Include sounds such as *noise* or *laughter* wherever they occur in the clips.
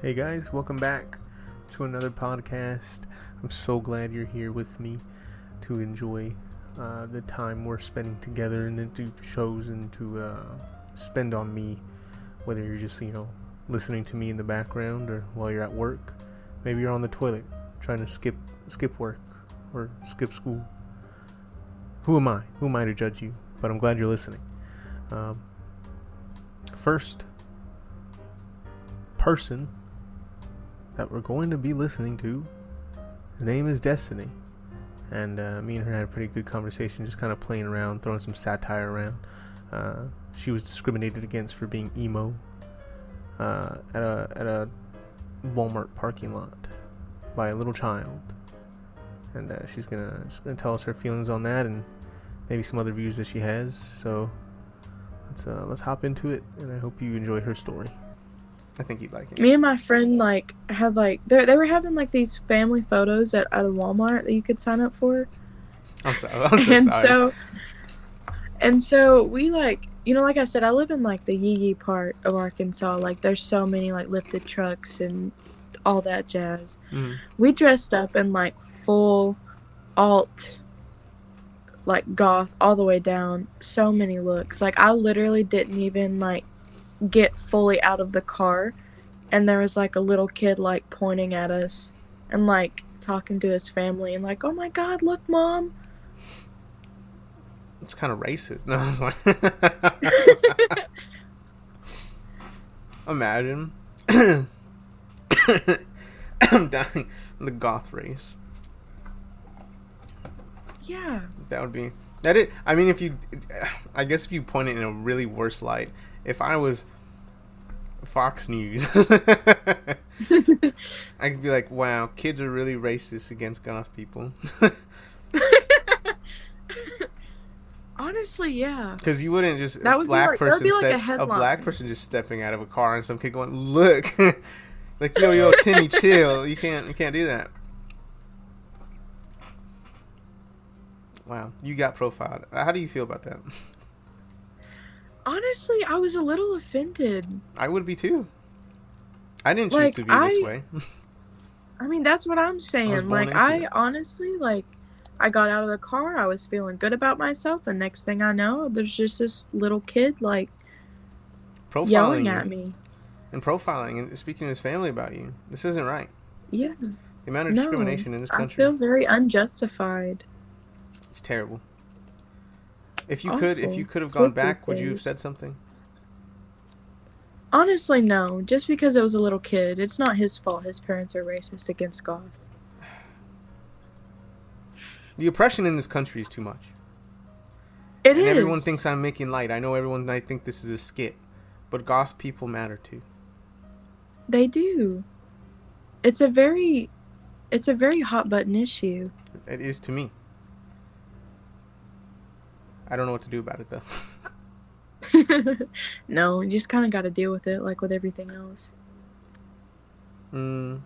Hey guys, welcome back to another podcast. I'm so glad you're here with me to enjoy uh, the time we're spending together and that you've chosen to uh, spend on me. Whether you're just, you know, listening to me in the background or while you're at work. Maybe you're on the toilet trying to skip skip work or skip school. Who am I? Who am I to judge you? But I'm glad you're listening. Um, first person that we're going to be listening to, his name is Destiny. And uh, me and her had a pretty good conversation, just kind of playing around, throwing some satire around. Uh, she was discriminated against for being emo uh, at a at a Walmart parking lot by a little child, and uh, she's gonna she's gonna tell us her feelings on that and maybe some other views that she has. So let's uh, let's hop into it, and I hope you enjoy her story. I think you'd like it. Me and my friend like had like they they were having like these family photos at, at a Walmart that you could sign up for. I'm sorry. I'm so and sorry. so and so we like you know like I said I live in like the Yee Yee part of Arkansas like there's so many like lifted trucks and all that jazz. Mhm. We dressed up in like full alt like goth all the way down so many looks like I literally didn't even like get fully out of the car and there was like a little kid like pointing at us and like talking to his family and like oh my god look mom It's kind of racist. *laughs* No, that's *laughs* fine. Imagine. I'm *coughs* *coughs* dying. The goth race. yeah That would be. That it. I mean, if you. I guess if you point it in a really worse light. If I was Fox News, *laughs* I could be like, wow, kids are really racist against goth people. *laughs* honestly yeah Because you wouldn't just That a would be black like- person like a step- a, black person just stepping out of a car and some kid going, "Look, *laughs* like yo yo Timmy, chill. You can't you can't do that." Wow, you got profiled. How do you feel about that? Honestly i was a little offended I would be too. I didn't choose Like, to be this way. *laughs* i mean that's what i'm saying born like i it. honestly like i got out of the car i was feeling good about myself the next thing i know there's just this little kid like profiling yelling at me and profiling and speaking to his family about you. This isn't right. yeah The amount of No, discrimination in this country. i feel very unjustified It's terrible. If you could, if you could have gone Both back, would you have said something? honestly no just because I was a little kid it's not his fault his parents are racist against goths The oppression in this country is too much. It and is. everyone thinks I'm making light. I know everyone might think this is a skit, but goth people matter too. they do. It's a very, it's a very hot button issue. It is to me. I don't know what to do about it though. *laughs* no, you just kind of got to deal with it, like with everything else. mm.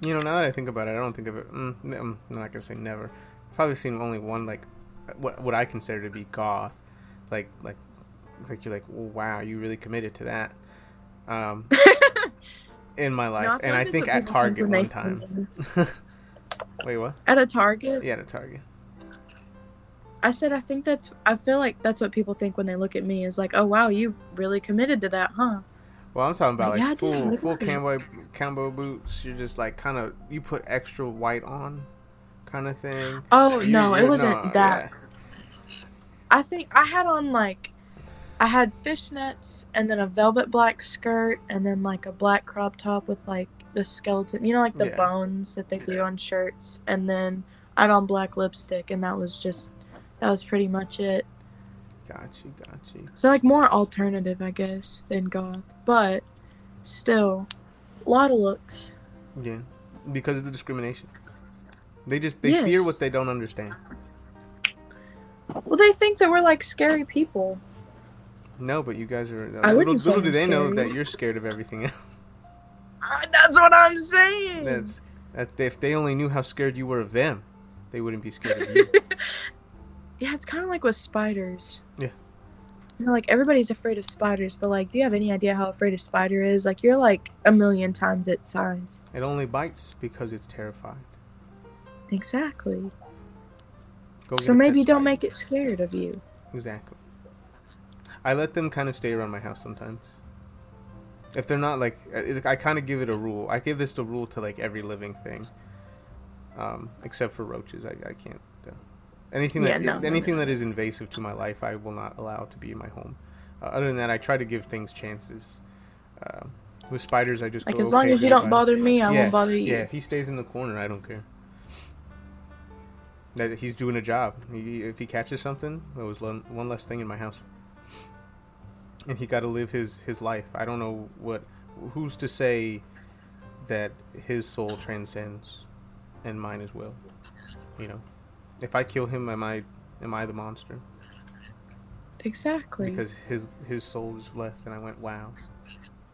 You know, now that I think about it, I don't think of it. Mm, I'm not gonna say never. I've probably seen only one like what what I consider to be goth, like like like you're like wow, you really committed to that. Um, *laughs* in my life, No, and I think at Target one time. *laughs* Wait, what? At a Target, Yeah, at a Target. I said I think that's. I feel like that's what people think when they look at me is like, oh wow, you really committed to that, huh? Well, I'm talking about like Yeah, full full cambo, cowboy boots. You're just like kind of you put extra white on, kind of thing. Oh You- no, it wasn't that. I think I had on like, I had fishnets and then a velvet black skirt and then like a black crop top with like the skeleton, you know, like the Yeah. bones that they do on shirts, and then I had on black lipstick, and that was just, that was pretty much it. Got you, got you. So like more alternative, I guess, than goth, but still, a lot of looks. Yeah, because of the discrimination. They just they fear what they don't understand. Well, they think that we're like scary people. No, but you guys are. Uh, I little little do they know that you're scared of everything else. *laughs* Ah, That's what I'm saying. That's that. If they only knew how scared you were of them, they wouldn't be scared of you. *laughs* yeah, it's kind of like with spiders. Yeah. You know, like everybody's afraid of spiders, but like, do you have any idea how afraid a spider is? Like, you're like a million times its size. It only bites because it's terrified. Exactly. Go So maybe don't spider. make it scared of you. Exactly. I let them kind of stay around my house sometimes. If they're not like, I, I kind of give it a rule. I give this the rule to like every living thing, um, except for roaches. I, I can't. Anything that Yeah, no, no, anything no. that is invasive to my life, I will not allow to be in my home. Uh, other than that, I try to give things chances. Uh, with spiders, I just Like as long "Okay, as you don't goodbye." bother me, I Yeah, won't bother you. Yeah, if he stays in the corner, I don't care. That he's doing a job. He, if he catches something, it was one, one less thing in my house. And he got to live his his life. I don't know what. Who's to say that his soul transcends, and mine as well? You know, if I kill him, am I am I the monster? Exactly. Because his his soul is left, and I went, wow.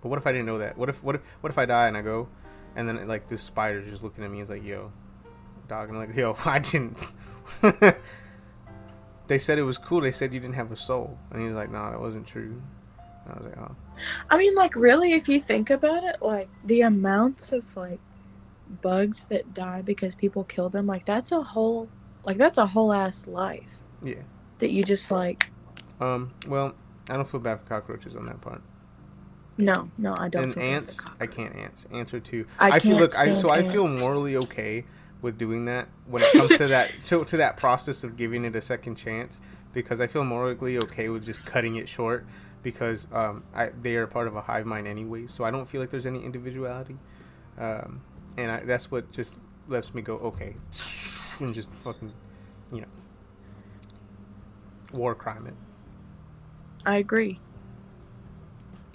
But what if I didn't know that? What if what if what if I die and I go, and then like this spider's just looking at me, and is like, yo, dog, and I'm like, yo, *laughs* I didn't. *laughs* they said it was cool. They said you didn't have a soul, and he's like, nah, that wasn't true. And I was like, oh, I mean, like, really, if you think about it, like, the amounts of, like, bugs that die because people kill them, like, that's a whole, like, that's a whole ass life yeah. that you just, like, Um. Well, I don't feel bad for cockroaches on that part. no, no, I don't and feel bad for ants, I can't ants. Ants are too. I I, feel look. I so I feel morally okay with doing that when it comes to that to, to that process of giving it a second chance because I feel morally okay with just cutting it short because um I they are part of a hive mind anyway. So I don't feel like there's any individuality, um, and I, that's what just lets me go okay *laughs* and just fucking you know war crime it. I agree.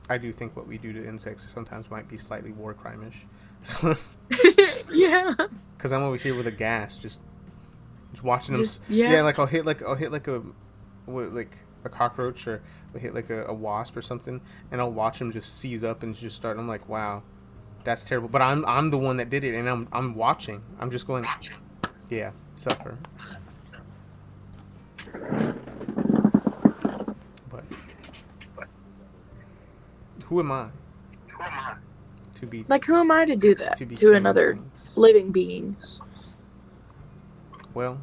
I do think what we do to insects sometimes might be slightly war crime-ish. *laughs* *laughs* Yeah. Cause I'm over here with a gas, just, just watching them. Just- s- yeah. like I'll hit like I'll hit like a, like a cockroach or I'll hit like a, a wasp or something, and I'll watch them just seize up and just start. I'm like, wow, that's terrible. But I'm I'm the one that did it, and I'm I'm watching. I'm just going, yeah, suffer. But but who am I to be Like, who am I to do that to be to another things? living being? Well,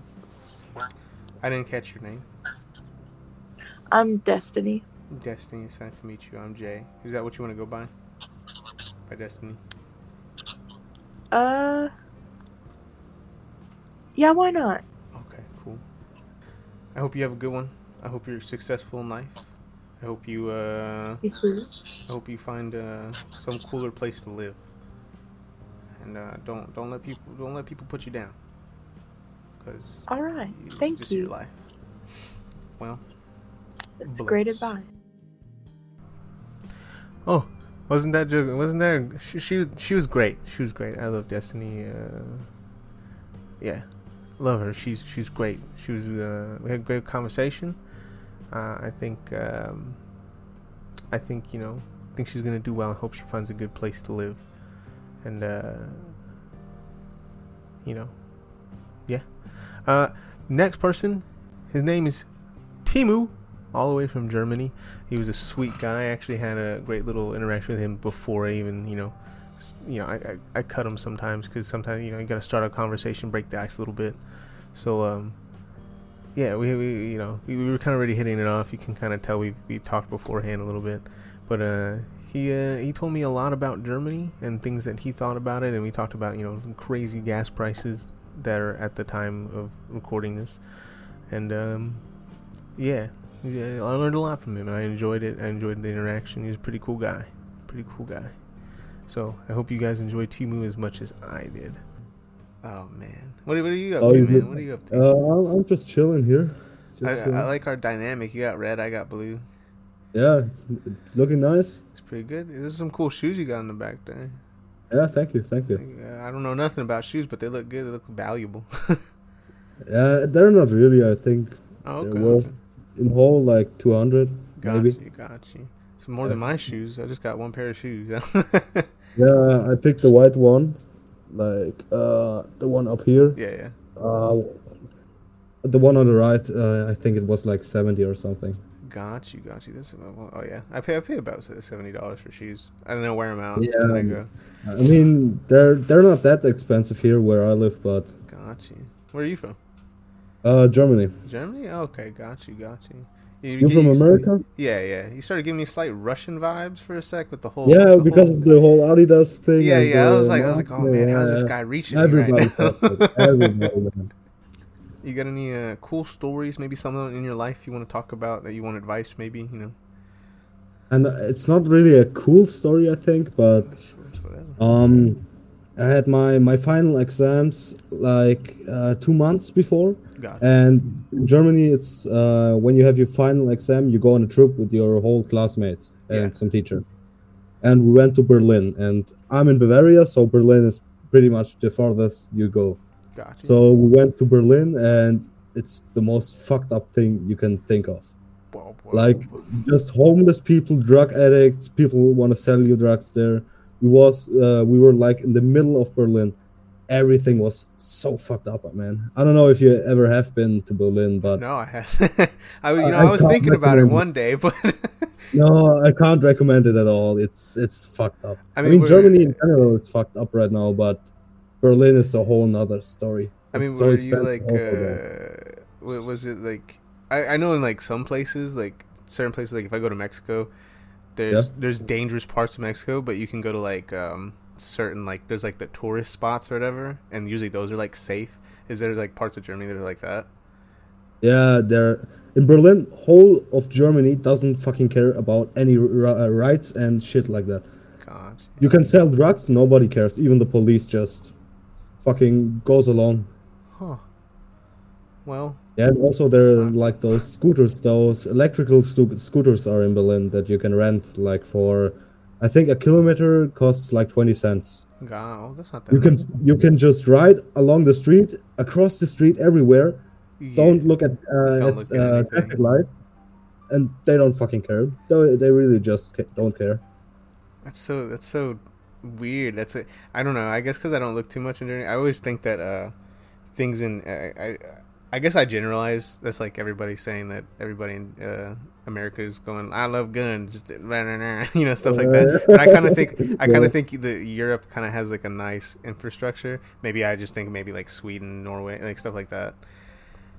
I didn't catch your name. I'm Destiny. Destiny, it's nice to meet you. I'm Jay. Is that what you want to go by? By Destiny. Uh. Yeah, why not? Okay, cool. I hope you have a good one. I hope you're successful in life. I hope you uh You too. I hope you find uh some cooler place to live. And uh don't don't let people don't let people put you down. Cuz All right. Thank just your you. life. Well, That's Bless. great advice. Oh, wasn't that joke? Wasn't that she, she? was- She was great. She was great. I love Destiny. Uh, yeah, love her. She's she's great. She was. Uh, we had a great conversation. Uh, I think. Um, I think you know. I think she's gonna do well. I hope she finds a good place to live. And uh, you know, yeah. Uh, next person, his name is Timu, all the way from Germany. He was a sweet guy. I actually had a great little interaction with him before I even, you know, you know, I, I, I cut him sometimes because sometimes you know you gotta start a conversation, break the ice a little bit. So um, yeah, we, we you know we, we were kind of already hitting it off. You can kind of tell we we talked beforehand a little bit, but uh, he uh, he told me a lot about Germany and things that he thought about it, and we talked about you know crazy gas prices that are at the time of recording this, and um, yeah, yeah, I learned a lot from him. I enjoyed it. I enjoyed the interaction. He's a pretty cool guy. Pretty cool guy. So I hope you guys enjoyed Timu as much as I did. Oh man, what, what are you up Oh, to, man? What are you up Uh, to? I'm, I'm just chilling here. I, Just, I uh, like our dynamic. You got red, I got blue. yeah, it's, it's looking nice. It's pretty good. There's some cool shoes you got in the back there. Yeah, thank you, thank you. Uh, I don't know nothing about shoes, but they look good. They look valuable. *laughs* Yeah, they're not really. I think oh, they're okay. worth in whole like 200 Got maybe. you, got you. It's more than my shoes. I just got one pair of shoes. *laughs* Yeah, I picked the white one, like uh the one up here. yeah, yeah. Uh, the one on the right, uh, I think it was like 70 or something. Got you, got you. This, well, oh yeah, I pay I pay about seventy dollars for shoes. I don't know wear them out. Yeah. I go, I mean, they're they're not that expensive here where I live, but got you. Where are you from? uh, Germany. Germany? Okay, got you, got you. You, You from America? Yeah, yeah. You started giving me slight Russian vibes for a sec with the whole. Yeah, the because whole- of the whole Adidas thing. Yeah, yeah. I was like, I was like, oh man, how's this guy reaching Everybody me right now? Everybody. you got any uh, cool stories? Maybe something in your life you want to talk about that you want advice? Maybe you know. And it's not really a cool story, I think, but Sure, it's whatever. um, I had my my final exams like uh, two months before, Got and in Germany, it's uh, when you have your final exam, you go on a trip with your whole classmates and Yeah. some teacher. And we went to Berlin, and I'm in Bavaria, so Berlin is pretty much the farthest you go. got. So we went to Berlin, and it's the most fucked up thing you can think of. Whoa, whoa, Like whoa. just homeless people, drug addicts, people who want to sell you drugs there. We was uh, we were like in the middle of Berlin. Everything was so fucked up, man. I don't know if you ever have been to Berlin, but no, I had. *laughs* I you know I I was thinking about it one day, but *laughs* no, I can't recommend it at all. It's it's fucked up. I I mean, mean, Germany in general is fucked up right now, but Berlin is a whole nother story. I mean, It's so were you like, uh, was it like? I, I know in like some places, like certain places, like if I go to Mexico, there's there's dangerous parts of Mexico, but you can go to like um certain like there's like the tourist spots or whatever, and usually those are like safe. Is there like parts of Germany that are like that? Yeah, they're in Berlin. Whole of Germany doesn't fucking care about any uh, rights and shit like that. God, You can sell drugs, nobody cares. Even the police just fucking goes along. huh? Well, Yeah, and also there are like those scooters, those electrical scooters are in Berlin that you can rent like for, I think a kilometer costs like twenty cents. God, well, that's not that. You much. can you can just ride along the street, across the street, everywhere. Yeah. Don't look at uh, Don't at look at uh, traffic lights, and they don't fucking care. They, they really just ca- don't care. That's so that's so weird. That's. I don't know. I guess because I don't look too much into it. I always think that uh, things in I, I I guess I generalize. That's like everybody saying that everybody in uh, America is going. I love guns, *laughs* you know stuff like that. But I kind of think I kind of think that Europe kind of has like a nice infrastructure. Maybe I just think maybe like Sweden, Norway, like stuff like that.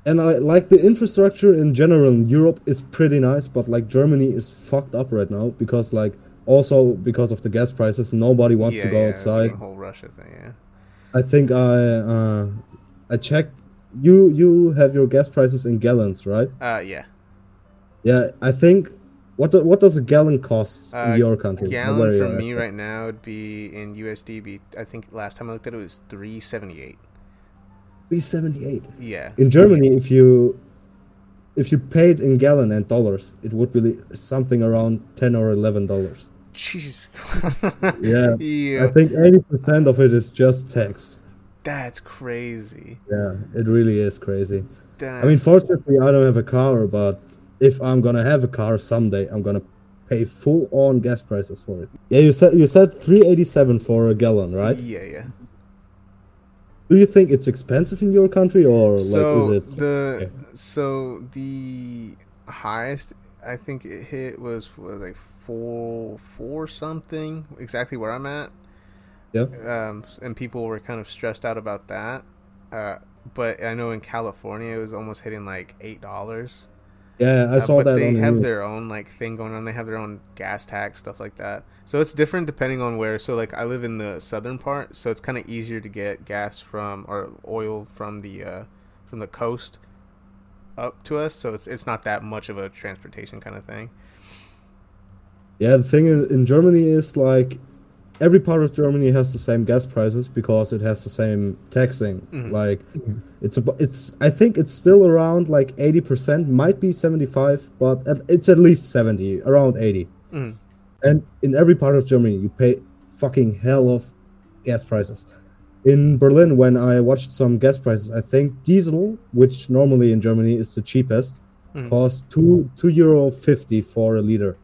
And I like the infrastructure in general in Europe is pretty nice, but like Germany is fucked up right now because like also because of the gas prices, nobody wants to go yeah, outside. The whole Russia thing. Yeah. I think I uh, I checked. You you have your gas prices in gallons, right? Uh, yeah. Yeah, I think. What do, what does a gallon cost Uh, in your country? Gallon for me right now would be in USD. Be I think last time I looked at it, it was three seventy eight. Three seventy eight. Yeah. In Germany, if you if you paid in gallon and dollars, it would be something around ten or eleven dollars. Jesus. Yeah. *laughs* yeah. I think eighty percent of it is just tax. That's crazy. Yeah, it really is crazy. That's, I mean, fortunately, I don't have a car, but if I'm gonna have a car someday, I'm gonna pay full on gas prices for it. Yeah, you said you said three eighty seven for a gallon, right? Yeah, yeah. Do you think it's expensive in your country, or So like is it? the okay. so the highest I think it hit was, was like four four something exactly where I'm at. Yeah. Um, and people were kind of stressed out about that. Uh, but I know in California it was almost hitting like eight dollars. Yeah, I Uh, saw but that. they the have news. their own like thing going on. They have their own gas tax stuff like that. So it's different depending on where. So like I live in the southern part, so it's kind of easier to get gas from or oil from the uh, from the coast up to us. So it's it's not that much of a transportation kind of thing. Yeah, the thing in, in Germany is like every part of Germany has the same gas prices because it has the same taxing. Mhm. Like it's a, it's I think it's still around like 80%, might be 75, but at, it's at least 70, around 80. Mhm. And in every part of Germany you pay fucking hell of gas prices. In Berlin when I watched some gas prices, I think diesel, which normally in Germany is the cheapest, Mhm. costs 2 2 euro 50 for a liter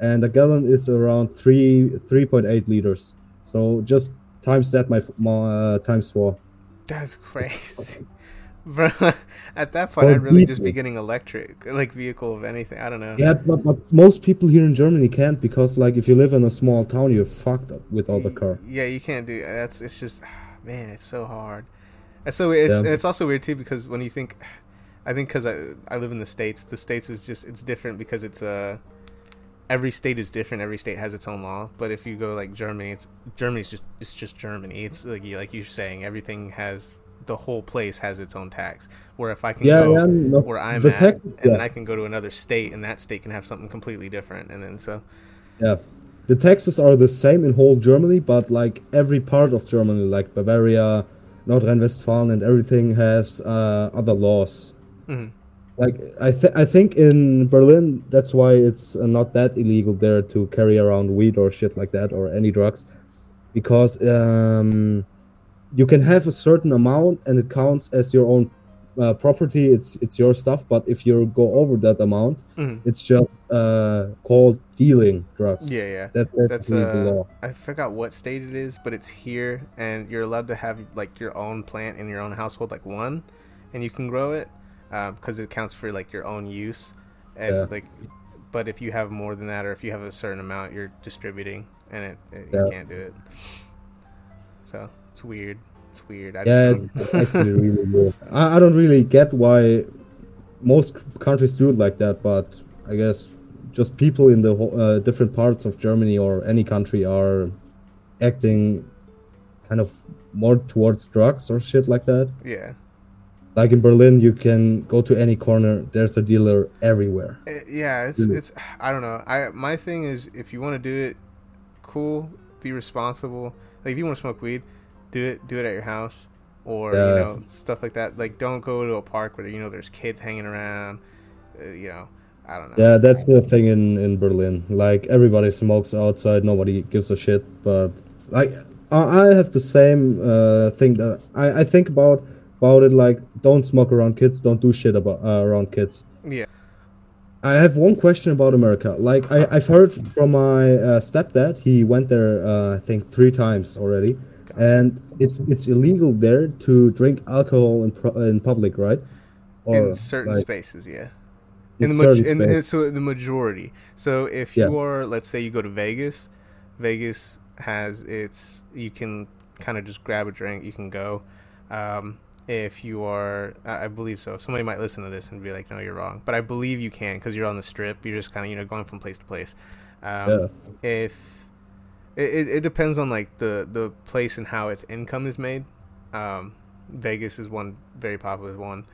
and a gallon is around three three point eight liters. So just times that my, my uh, times four. That's crazy. *laughs* Bro, at that point, For I'd really just be getting electric, like vehicle of anything. I don't know. Yeah, but, but most people here in Germany can't because like if you live in a small town, you're fucked up with all the car. Yeah, you can't do that's. It's just, *sighs* man, it's so hard. And so it's Yeah. and it's also weird too because when you think, *sighs* I think because I I live in the states, the states is just it's different because it's uh every state is different. Every state has its own law. But if you go like Germany, it's Germany's just it's just Germany. It's like you like you're saying, everything has the whole place has its own tax. Where if I can Yeah, go yeah, where I'm the at, tax- and then. I can go to another state, and that state can have something completely different, and then so Yeah. The taxes are the same in whole Germany, but like every part of Germany, like Bavaria, North Rhine-Westphalia, and everything has uh, other laws. Mhm. Like I, th- I think in Berlin, that's why it's uh, not that illegal there to carry around weed or shit like that or any drugs, because um, you can have a certain amount and it counts as your own uh, property. It's it's your stuff, but if you go over that amount, Mhm. it's just uh, called dealing drugs. yeah, yeah. That, that's, That's the uh, law. I forgot what state it is, but it's here, and you're allowed to have like your own plant in your own household, like one, and you can grow it because it counts for like your own use, and Yeah. like, but if you have more than that, or if you have a certain amount, you're distributing, and it, it Yeah. you can't do it. So it's weird. It's weird. I Yeah, just it's actually really weird. I, I don't really get why most countries do it like that, but I guess just people in the uh, different parts of Germany or any country are acting kind of more towards drugs or shit like that. yeah. Like in Berlin, you can go to any corner. There's a dealer everywhere. Uh, yeah, it's it's I don't know. I my thing is if you want to do it, cool. Be responsible. Like if you want to smoke weed, do it. Do it at your house or Yeah. you know stuff like that. Like don't go to a park where you know there's kids hanging around. Uh, you know, I don't know. Yeah, that's the thing in in Berlin. Like everybody smokes outside, nobody gives a shit. But like I, I have the same uh, thing that I, I think about about it. Like don't smoke around kids, don't do shit about uh, around kids. Yeah. I have one question about America. Like I, I've heard from my uh, stepdad, he went there uh, I think three times already, and it's it's illegal there to drink alcohol in pro- in public, right? in certain like, spaces, yeah. in In the, certain in, in, so the majority. So if Yeah. you are, let's say, you go to Vegas, Vegas has its. You can kind of just grab a drink. You can go. Um, if you are, I believe so. Somebody might listen to this and be like, "No, you're wrong," but I believe you can because you're on the strip. You're just kind of you know going from place to place. Um, Yeah. If it, it, it depends on like the the place and how its income is made. Um, Vegas is one very popular one.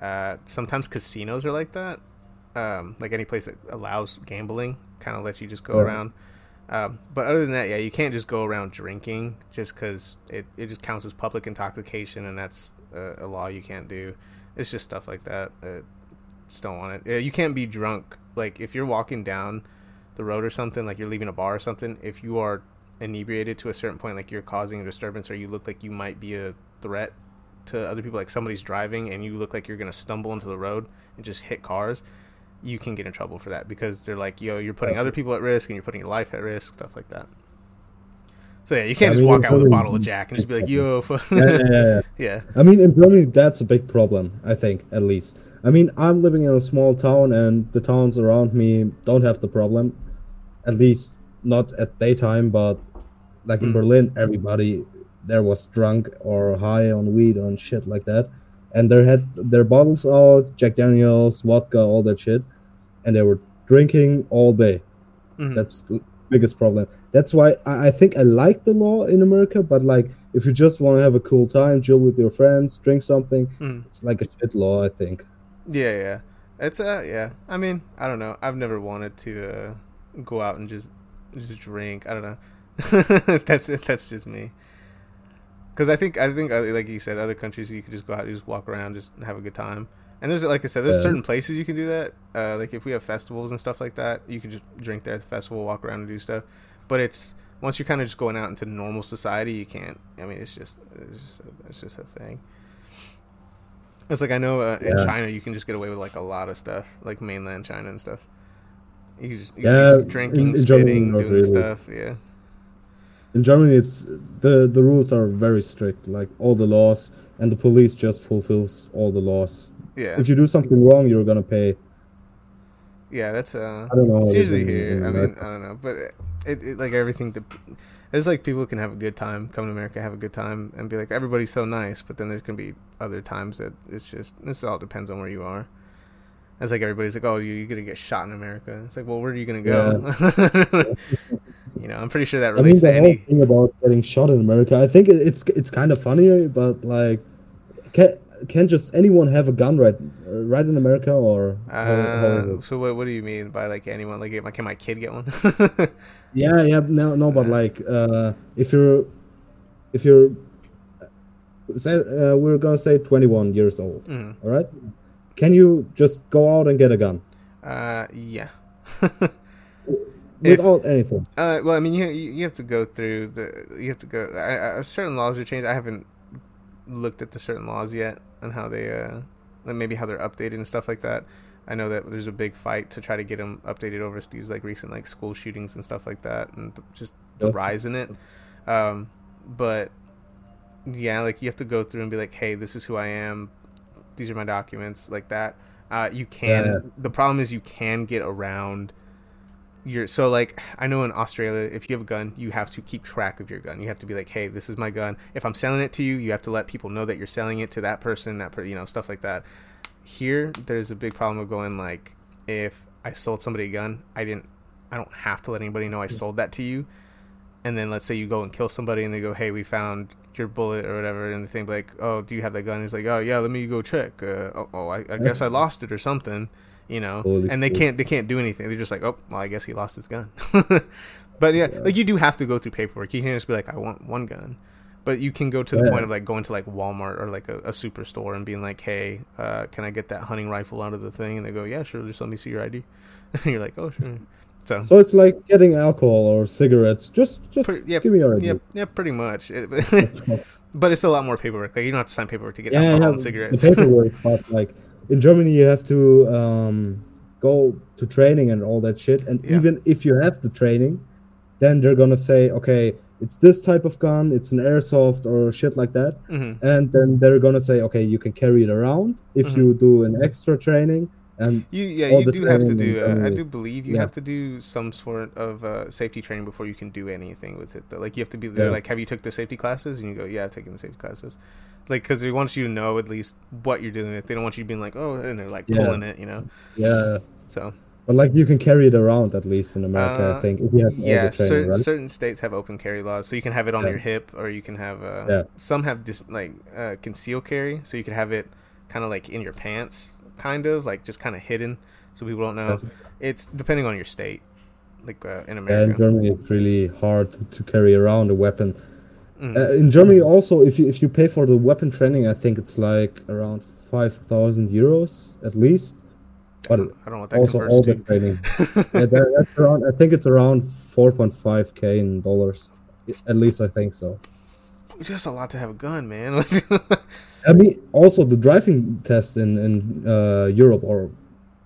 Uh, sometimes casinos are like that. Um, like any place that allows gambling, kind of lets you just go Yeah. around. Um, but other than that, yeah, you can't just go around drinking just because it, it just counts as public intoxication, and that's a, a law you can't do. It's just stuff like that. Uh, just don't want it. You can't be drunk. Like if you're walking down the road or something, like you're leaving a bar or something, if you are inebriated to a certain point, like you're causing a disturbance or you look like you might be a threat to other people, like somebody's driving and you look like you're gonna stumble into the road and just hit cars, you can get in trouble for that because they're like, yo, you're putting other people at risk and you're putting your life at risk, stuff like that. So yeah, you can't I just mean, walk out with a bottle of Jack and just be like, yo, *laughs* yeah, yeah, yeah, I mean, in Germany, that's a big problem. I think, at least. I mean, I'm living in a small town, and the towns around me don't have the problem. At least not at daytime, but like in Mm. Berlin, everybody there was drunk or high on weed and shit like that, and they had their bottles out, Jack Daniels, vodka, all that shit, and they were drinking all day. Mhm. That's biggest problem. That's why I, I think I like the law in America, but like if you just want to have a cool time, chill with your friends, drink something, Mhm. it's like a shit law, I think. yeah, yeah. It's uh, yeah. I mean, I don't know. I've never wanted to uh, go out and just just drink. I don't know. *laughs* that's it. That's just me. Because I think I think uh, like you said, other countries you could just go out, and just walk around, just have a good time. And there's like I said, there's Yeah. certain places you can do that. Uh, like if we have festivals and stuff like that, you can just drink there at the festival, walk around and do stuff. But it's once you're kind of just going out into normal society, you can't. I mean, it's just it's just a, it's just a thing. It's like I know uh, in China you can just get away with like a lot of stuff, like mainland China and stuff. You just, you Yeah, just drinking, in- in spitting, doing really. stuff. Yeah. In Germany, it's the the rules are very strict. Like all the laws, and the police just fulfills all the laws. Yeah, If you do something wrong, you're gonna pay. yeah, that's uh. I don't know. It's how it is usually here. I mean, I don't know, but it, it, it like everything. dep there's like people can have a good time, come to America, have a good time, and be like everybody's so nice. But then there's gonna be other times that it's just this all depends on where you are. It's like everybody's like, oh, you, you're gonna get shot in America. It's like, well, where are you gonna go? *laughs* you know, I'm pretty sure that I mean, relates the to any. thing about getting shot in America, I think it's it's kind of funny, but like, can just anyone have a gun right right in America or? how- how is Uh, so what? What do you mean by like anyone? Like, can my kid get one? *laughs* Yeah, yeah, no, no, but like, uh, if you're, if you're, say, uh, we're gonna say 21 years old, Mhm. all right? Can you just go out and get a gun Uh, yeah. If- *laughs* without anything? Uh, well, I mean, you you you have to go through the you have to go. I, I, certain laws are changed. I haven't looked at the certain laws yet and how they uh, and maybe how they're updated and stuff like that. I know that there's a big fight to try to get them updated over these like recent like school shootings and stuff like that, and just the Yep. rise in it. Um, but yeah, like you have to go through and be like, hey, this is who I am. These are my documents, like that. Uh, you can. Yeah. The problem is you can get around your. So like I know in Australia, if you have a gun, you have to keep track of your gun. You have to be like, hey, this is my gun. If I'm selling it to you, you have to let people know that you're selling it to that person, that per, you know, stuff like that. Here, there's a big problem of going like, if I sold somebody a gun, I didn't. I don't have to let anybody know I sold that to you and then let's say you go and kill somebody and they go hey we found your bullet or whatever and they think like oh do you have that gun he's like oh yeah let me go check uh, oh, oh I, I guess i lost it or something you know Holy and they can't they can't do anything they're just like oh well i guess he lost his gun *laughs* but yeah, like you do have to go through paperwork you can't just be like i want one gun but you can go to the Yeah. point of like going to like walmart or like a, a superstore and being like hey uh, can i get that hunting rifle out of the thing and they go yeah sure just let me see your id and *laughs* you're like oh sure so So it's like getting alcohol or cigarettes. Just, just Pretty- yeah, give me your ID. yeah, yeah, pretty much. *laughs* But it's a lot more paperwork. Like you don't have to sign paperwork to get yeah, alcohol yeah, and cigarettes. the paperwork, but like in Germany, you have to um, go to training and all that shit. And Yeah. even if you have the training, then they're gonna say, okay, it's this type of gun, it's an airsoft or shit like that, hmm and then they're gonna say, okay, you can carry it around if Mhm. you do an extra training. And You yeah, you do have to do. Uh, I do believe you yeah. have to do some sort of uh, safety training before you can do anything with it. Though. Like you have to be there. Yeah. Like, have you took the safety classes? And you go, yeah, I've taken the safety classes. Like, because they want you to know at least what you're doing. If They don't want you being like, oh, and they're like Yeah. pulling it, you know. yeah, So but like you can carry it around at least in America, Uh, I think, if you have yeah, training, certain, right? certain states have open carry laws, so you can have it on Yeah. your hip, or you can have. Uh, Yeah. Some have just like uh, conceal carry, so you can have it kind of like in your pants, kind of like just kind of hidden, so people don't know. It's depending on your state, like uh, in Yeah, in Germany, it's really hard to carry around a weapon. Mm. Uh, in Germany, also, if you if you pay for the weapon training, I think it's like around five thousand euros at least. I But I don't know what that also all to. the training. *laughs* yeah, that, that's around. I think it's around four point five k in dollars. At least I think so. Just a lot to have a gun, man. *laughs* I mean, also the driving test in in uh, Europe or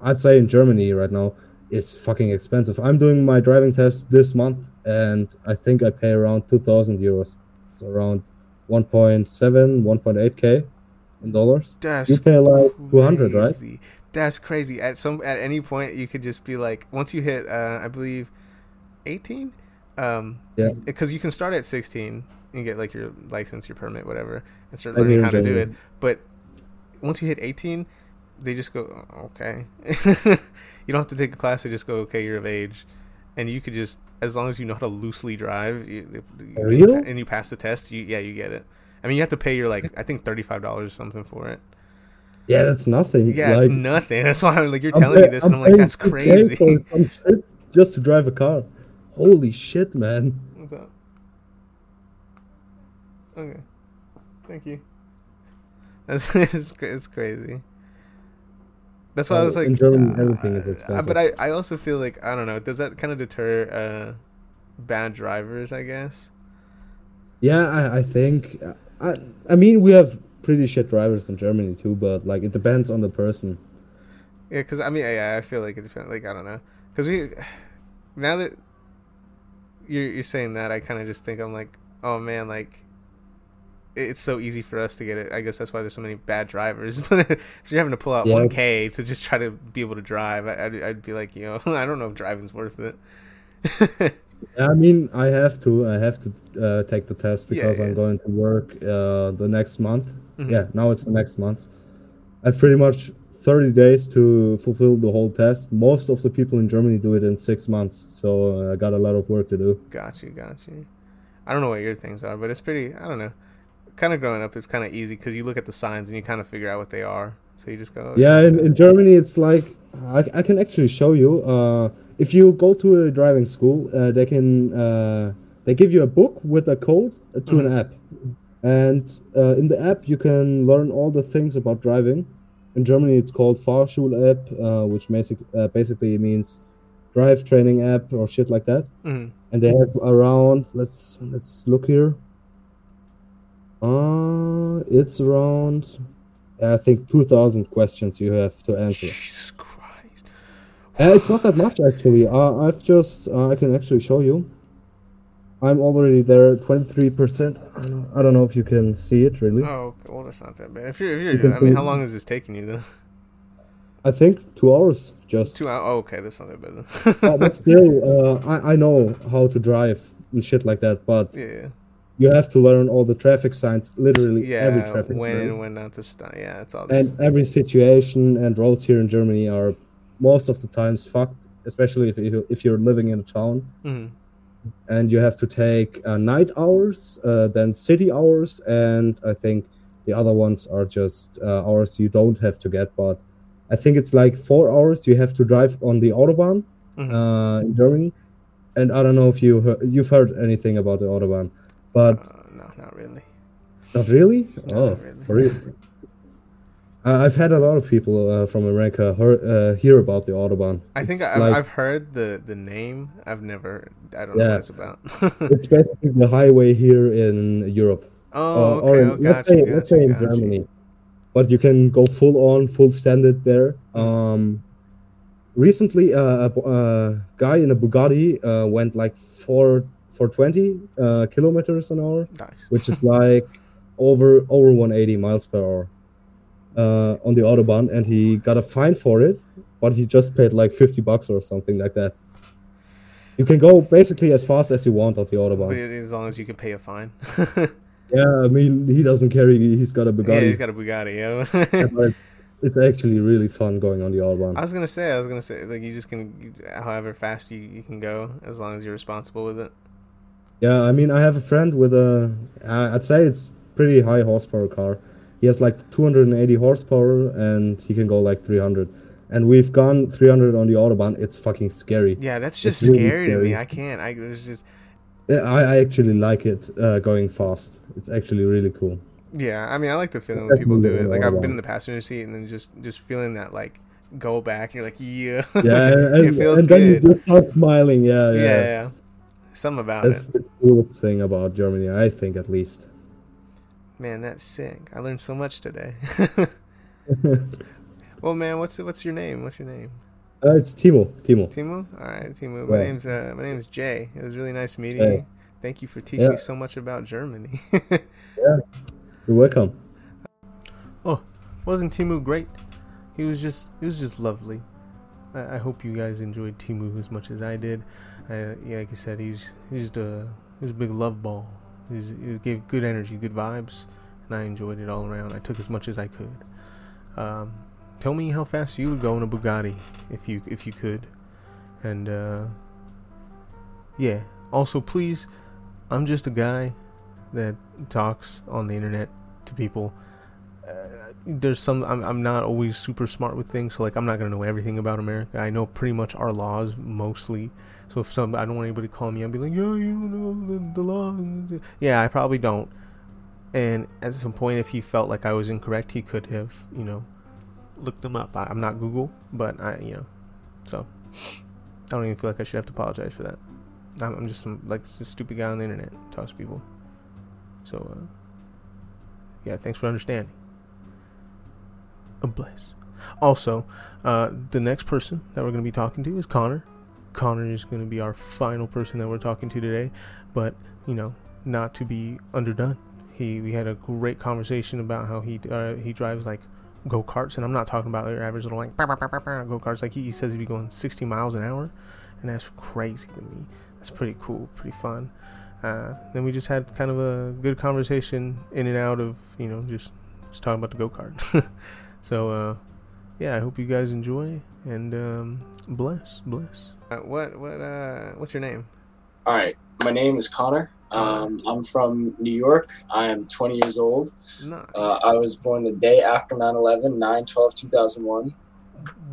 I'd say in Germany right now is fucking expensive. I'm doing my driving test this month, and I think I pay around two thousand euros. It's around 1.7, 1.8 k in dollars. That's You pay like 200, right? crazy. That's crazy. At some at any point, you could just be like, once you hit, uh, I believe, eighteen. Um, Yeah. Because you can start at sixteen and get like your license, your permit, whatever, and start learning how to do it. But once you hit eighteen, they just go, "Oh, okay. *laughs* you don't have to take a class. They just go, okay, you're of age, and you could just, as long as you know how to loosely drive, you, you- and you pass the test, you yeah, you get it. I mean, you have to pay your like I think thirty five dollars or something for it. Yeah, that's nothing. Yeah, like, it's nothing. *laughs* That's why I'm like you're I'm telling me pay- this, and I'm like that's crazy. for some shit just to drive a car. Holy shit, man! What's up? Okay, thank you. *laughs* That's it's, it's crazy. That's why I was like, in Germany, uh, everything is uh, expensive. But I, I also feel like I don't know. Does that kind of deter uh, bad drivers? I guess. Yeah, I, I think. I, I mean, we have pretty shit drivers in Germany too, but like it depends on the person. Yeah, because I mean, yeah, I feel like it depends. Like I don't know, because we now that you're you're saying that, I kind of just think I'm like, oh man, like it's so easy for us to get it. I guess that's why there's so many bad drivers. *laughs* But if you're having to pull out Yeah. 1K to just try to be able to drive, I, I'd, I'd be like, you know, *laughs* I don't know if driving's worth it. *laughs* I mean, I have to. I have to uh, take the test because yeah. I'm going to work uh, the next month. Mhm. Yeah, now it's the next month. I have pretty much 30 days to fulfill the whole test. Most of the people in Germany do it in six months, so uh, I got a lot of work to do. Got you, got you. I don't know what your things are, but it's pretty. I don't know. Kind of growing up, it's kind of easy because you look at the signs and you kind of figure out what they are. So you just go. "Oh, Yeah, in, in Germany, it's like I, I can actually show you. Uh, if you go to a driving school, uh, they can uh, they give you a book with a code to an app, and uh, in the app you can learn all the things about driving. In Germany, it's called Fahrschul-App, uh, which basic, uh, basically means drive training app or shit like that. Mhm. And they have around let's let's look here. Uh, it's around I think two thousand questions you have to answer. Jesus Christ. Uh, it's not that much actually. Uh, I've just uh, I can actually show you. I'm already there, twenty three percent. I don't know if you can see it really. Oh, okay. well, that's not that bad. If you're, if you're, You I mean, how long is this taking you though? I think two hours just. Two hours. Oh, okay, that's not that bad. Then. Uh, but *laughs* still, uh, I I know how to drive and shit like that, but yeah, you have to learn all the traffic signs, literally yeah. every traffic when and when not to stop. Yeah, it's all. and every situation and roads here in Germany are most of the times fucked, especially if you if you're living in a town. Mhm. and you have to take uh, night hours, uh, then city hours, and I think the other ones are just uh, hours you don't have to get. But I think it's like four hours you have to drive on the autobahn Mhm. uh, in Germany. And I don't know if you heard, you've heard anything about the autobahn, but Uh, no, not really. not really. No, oh, not really. for real. *laughs* Uh, I've had a lot of people uh, from America hear, uh, hear about the autobahn. I think I've, like- I've heard the the name. I've never. I don't know what it's about. *laughs* it's *laughs* basically the highway here in Europe. oh, uh, okay. or oh, let's got say, you. let's say in you. Germany. But you can go full on, full standard there. Um, recently, uh, a, a guy in a Bugatti uh, went like four four twenty uh, kilometers an hour, Nice. which is *laughs* like over over one eighty miles per hour uh, on the autobahn, and he got a fine for it. But he just paid like fifty bucks or something like that. You can go basically as fast as you want on the autobahn. as long as you can pay a fine. *laughs* Yeah, I mean he doesn't carry. He's got a yeah, Bugatti. he's got a Bugatti. Yeah, *laughs* Yeah. but it's, it's actually really fun going on the autobahn. I was gonna say. I was gonna say. Like you just can, you, however fast you, you can go, as long as you're responsible with it. Yeah, I mean, I have a friend with a, I'd say it's pretty high horsepower car. He has like 280 horsepower and he can go like 300. And we've gone 300 on the autobahn. It's fucking scary. Yeah, that's just really scary to me. I can't. I it's just. Yeah, I, I actually like it uh, going fast. It's actually really cool. Yeah, I mean, I like the feeling when people do it. Like I've been in the passenger seat and then just just feeling that like go back and you're like yeah. Yeah, *laughs* and, it feels and then you just start smiling. Yeah, yeah. yeah. yeah, Something about That's it. the coolest thing about Germany, I think, at least. Man, that's sick. I learned so much today. *laughs* *laughs* well, man, what's what's your name? What's your name? Uh, it's Timo. Timo. Timo. All right, Timu. My Yeah. name's uh, my name's Jay. It was really nice meeting Jay. you. Thank you for teaching Yeah. me so much about Germany. *laughs* Yeah, you're welcome. Oh, wasn't Timu great? He was just he was just lovely. I, I hope you guys enjoyed Timu as much as I did. Yeah, like I said, he's he's a he's a big love ball. He gave good energy, good vibes, and I enjoyed it all around. I took as much as I could. Um, tell me how fast you would go in a Bugatti if you if you could, and uh, yeah. Also, please, I'm just a guy that talks on the internet to people uh, there's some I'm, I'm not always super smart with things so like i'm not going to know everything about america i know pretty much our laws mostly so if some i don't want anybody to call me and be like yeah you know the, the law yeah i probably don't. And at some point if he felt like i was incorrect he could have you know looked them up. I, i'm not google but i you know so i don't even feel like i should have to apologize for that. I'm, I'm just some like a stupid guy on the internet talks to people. So uh yeah thanks for understanding. A bless. Also, uh, the next person that we're going to be talking to is Connor. Connor is going to be our final person that we're talking to today, but you know, not to be underdone. he we had a great conversation about how he uh, he drives like go karts, and I'm not talking about your average little like go karts. Like he, he says he'd be going 60 miles an hour, and that's crazy to me. That's pretty cool, pretty fun. Uh, then we just had kind of a good conversation in and out of you know just just talking about the go kart. *laughs* so uh, yeah, I hope you guys enjoy and um, bless, bless. Uh, what what uh what's your name? All right, my name is Connor. Um, I'm from New York. I am 20 years old. Nice. Uh, I was born the day after 9 11, 9 12 2001.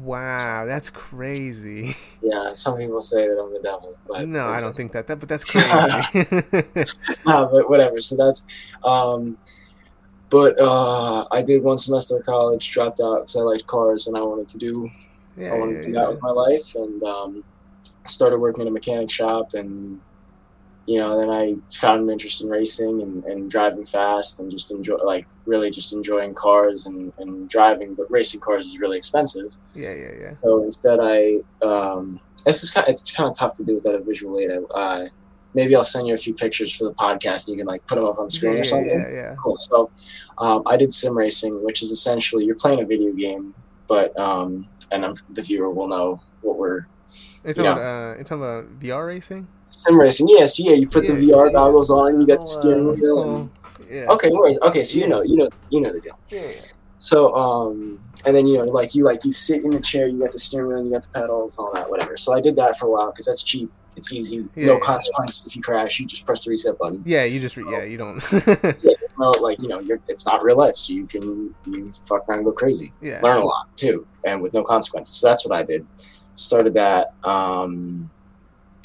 wow, that's crazy. *laughs* Yeah, some people say that I'm the devil. But no, I don't think that. That but that's *laughs* crazy. *laughs* no, but whatever. So that's, um, but uh, I did one semester of college, dropped out because I liked cars and I wanted to do, yeah, I wanted yeah, to do that with my life, and um, started working in a mechanic shop, and you know, then I found an interest in racing and, and driving fast, and just enjoy, like, really just enjoying cars and, and driving. But racing cars is really expensive. yeah, yeah, yeah. So instead, I um, it's just kind of, it's kind of tough to do without a visual aid. Uh, maybe I'll send you a few pictures for the podcast, and you can like put them up on screen yeah, or something. Yeah, yeah. Cool. So um, I did sim racing, which is essentially you're playing a video game, but um, and I'm, the viewer will know what we're Talking about uh, talking about VR racing. sim racing. Yes, yeah, you put the VR yeah. goggles on, you got the steering uh, wheel. And, yeah. okay, no okay, so you know, you know, you know the deal. Yeah, yeah. So, um, and then you know, like you like you sit in the chair, you got the steering wheel, you got the pedals, all that, whatever. So I did that for a while because that's cheap, it's easy, Yeah, no yeah. consequences if you crash. You just press the reset button. Yeah, you just re- yeah, you don't. *laughs* No, like you know, you're, it's not real life, so you can you fuck around and go crazy, yeah. learn a lot too, and with no consequences. So that's what I did. Started that, um,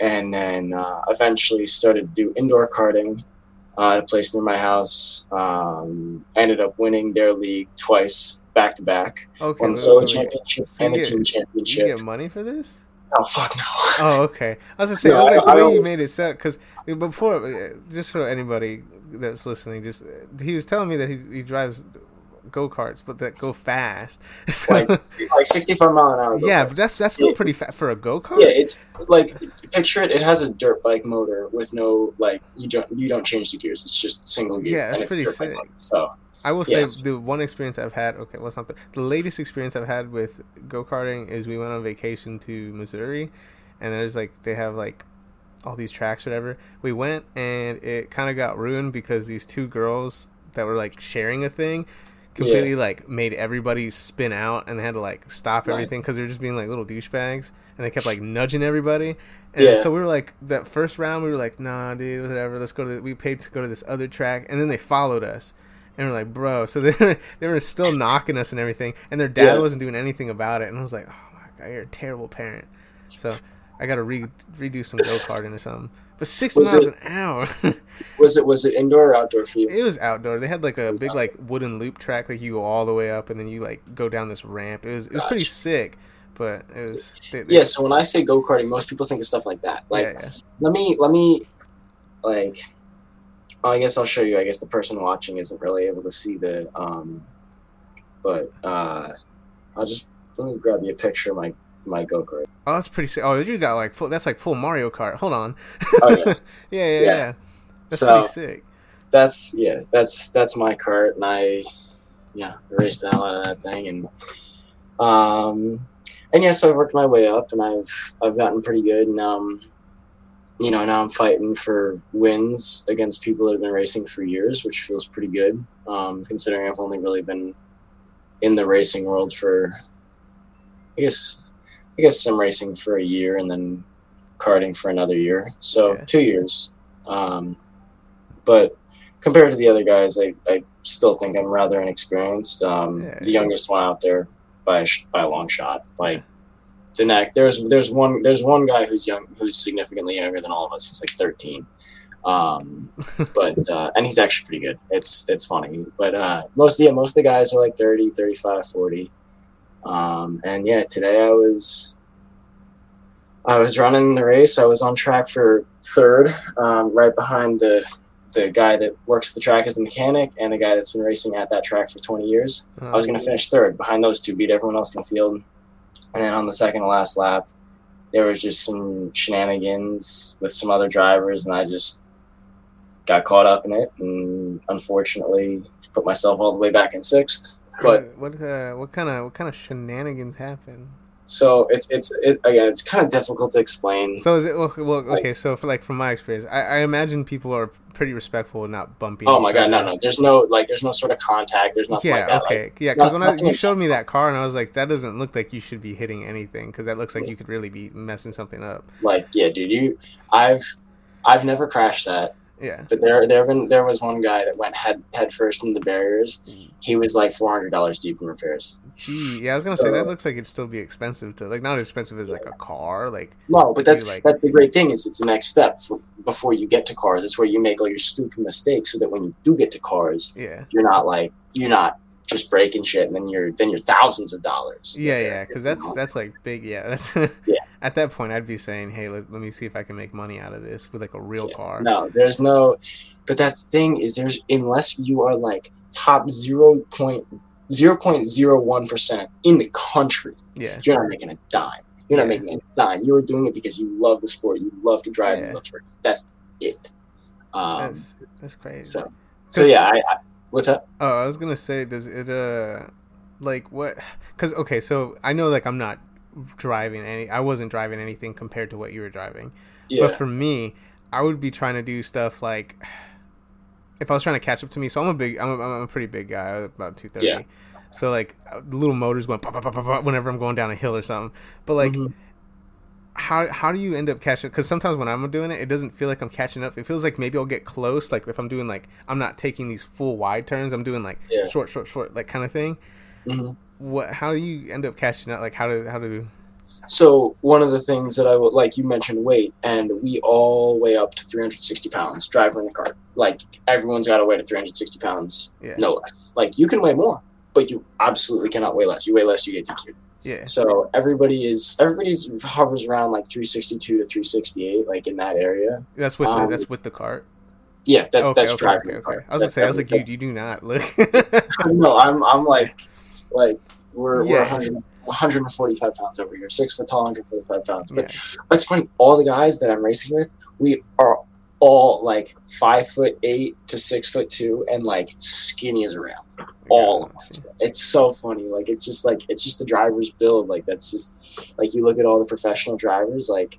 and then uh, eventually started to do indoor karting uh, at a place near my house. Um, ended up winning their league twice back to back. Okay. wait, solo wait, championship you and the get- team You championship. get money for this? Oh fuck no! *laughs* Oh, okay. I was gonna say, No, I was like, I- the way you made it sound, because before, uh, just for anybody that's listening, just uh, he was telling me that he, he drives go karts, but that go fast. *laughs* So, like like 65 mile an hour. yeah, but that's that's still Yeah. pretty fast for a go kart. yeah, it's like picture it. It has a dirt bike motor with no like you don't you don't change the gears. It's just single gear. Yeah, and that's it's pretty sick. motor. So I will say Yes. the one experience I've had. Okay, well, not the the latest experience I've had with go karting is we went on vacation to Missouri, and there's like they have like all these tracks, or whatever. We went and it kind of got ruined because these two girls that were like sharing a thing completely like made everybody spin out and they had to like stop Nice. everything because they were just being like little douchebags and they kept like nudging everybody. And Yeah. so we were like that first round we were like nah dude whatever let's go to the, we paid to go to this other track and then they followed us and we're like bro so *laughs* they were, they were still knocking us and everything and their dad Yeah. wasn't doing anything about it and I was like oh my god you're a terrible parent so I gotta re- redo some go karting or something but 60 Was miles it- an hour *laughs* was it was it indoor or outdoor for you? It was outdoor. They had like a big like wooden loop track, like you go all the way up and then you like go down this ramp. It was it was pretty sick, but it was they, they- Yeah. So when I say go karting, most people think of stuff like that. Like yeah, yeah. let me let me like. oh, I guess I'll show you. I guess the person watching isn't really able to see the um, but uh, I'll just let me grab you a picture of my my go kart. Oh, that's pretty sick. Oh, you got like full. That's like full Mario Kart. Hold on. Oh, yeah. *laughs* yeah, yeah, yeah, Yeah. That's So- pretty sick. that's yeah, that's that's my cart, and I yeah raced the hell out of that thing, and um, and yeah, so I've worked my way up, and I've I've gotten pretty good, and um, you know, now I'm fighting for wins against people that have been racing for years, which feels pretty good, um, considering I've only really been in the racing world for, I guess, I guess sim racing for a year, and then karting for another year, so Yeah. two years. Um, but compared to the other guys, I, I still think I'm rather inexperienced. Um, Yeah. The youngest one out there by a, sh- by a long shot. Like the neck, there's there's one there's one guy who's young who's significantly younger than all of us. He's like 13. Um, *laughs* but uh, and he's actually pretty good. It's it's funny. But uh, most yeah most of the guys are like 30, 35, 40. Um, and yeah, today I was I was running the race. I was on track for third, um, right behind the the guy that works the track as the mechanic and the guy that's been racing at that track for 20 years. I was going to finish third behind those two, beat everyone else in the field. And then on the second to last lap, there was just some shenanigans with some other drivers, and I just got caught up in it and unfortunately put myself all the way back in sixth. But what uh, what kind of what kind of shenanigans happen? so it's it's it, again it's kind of difficult to explain. So is it well? well okay, so for like from my experience, I, I imagine people are pretty respectful and not bumping. oh my god, no, no, there's no like there's no sort of contact. There's nothing Yeah, like that. okay, Like, yeah. Because no- when I, you showed me that car, and I was like, that doesn't look like you should be hitting anything because that looks like you could really be messing something up. like yeah, dude, you I've I've never crashed that. Yeah. But there, there been there was one guy that went head head first into the barriers. Mm. He was like four hundred dollars deep in repairs. Gee, yeah. I was gonna say that looks like it'd still be expensive to like not as expensive as like a car. Like No, but that's like- that's the great thing is it's the next step for, before you get to cars. That's where you make all your stupid mistakes, so that when you do get to cars, yeah, you're not like you're not just breaking shit, and then you're then you're thousands of dollars. yeah, yeah. Because that's that's like big. Yeah, that's Yeah. At that point, I'd be saying, hey, let, let me see if I can make money out of this with like a real Yeah. car. No, there's no. But that's the thing is there's unless you are like top zero point zero point zero one percent in the country, Yeah. you're not making a dime. You're not making a dime. You're doing it because you love the sport. You love to drive. Yeah. You love to race. That's it. Um, That's that's crazy. so, so yeah. I, I, what's up? Oh, I was gonna say, does it uh, like what? Because okay, so I know like I'm not driving any. I wasn't driving anything compared to what you were driving. Yeah. But for me, I would be trying to do stuff like *sighs* if I was trying to catch up to me. So I'm a big, I'm a, I'm a pretty big guy, about two thirty. Yeah. So like the little motors going pop, pop, pop, pop, whenever I'm going down a hill or something. But like, Mhm. how how do you end up catching? Because sometimes when I'm doing it, it doesn't feel like I'm catching up. It feels like maybe I'll get close. Like if I'm doing like I'm not taking these full wide turns. I'm doing like Yeah. short, short, short, like kind of thing. Mhm. What? How do you end up catching up? Like how do how do? So one of the things that I would like you mentioned weight, and we all weigh up to 360 pounds driving in the car. Like everyone's got to weigh to 360 pounds, Yeah. no less. Like you can weigh more, but you absolutely cannot weigh less. You weigh less, you get DQ'd. Yeah. So everybody is everybody's hovers around like 362 to 368, like in that area. That's with Um, the, that's with the cart. Yeah, that's okay, that's okay, driving. okay, okay. I was gonna say, I was like, you, you do not look. *laughs* no, I'm I'm like like we're we're 100, 145 pounds over here, six foot tall, 145 pounds. But yeah. it's funny, all the guys that I'm racing with, we are all like five foot eight to six foot two, and like skinny as a rail. All. It's so funny. Like it's just like it's just the driver's build. Like that's just like you look at all the professional drivers. Like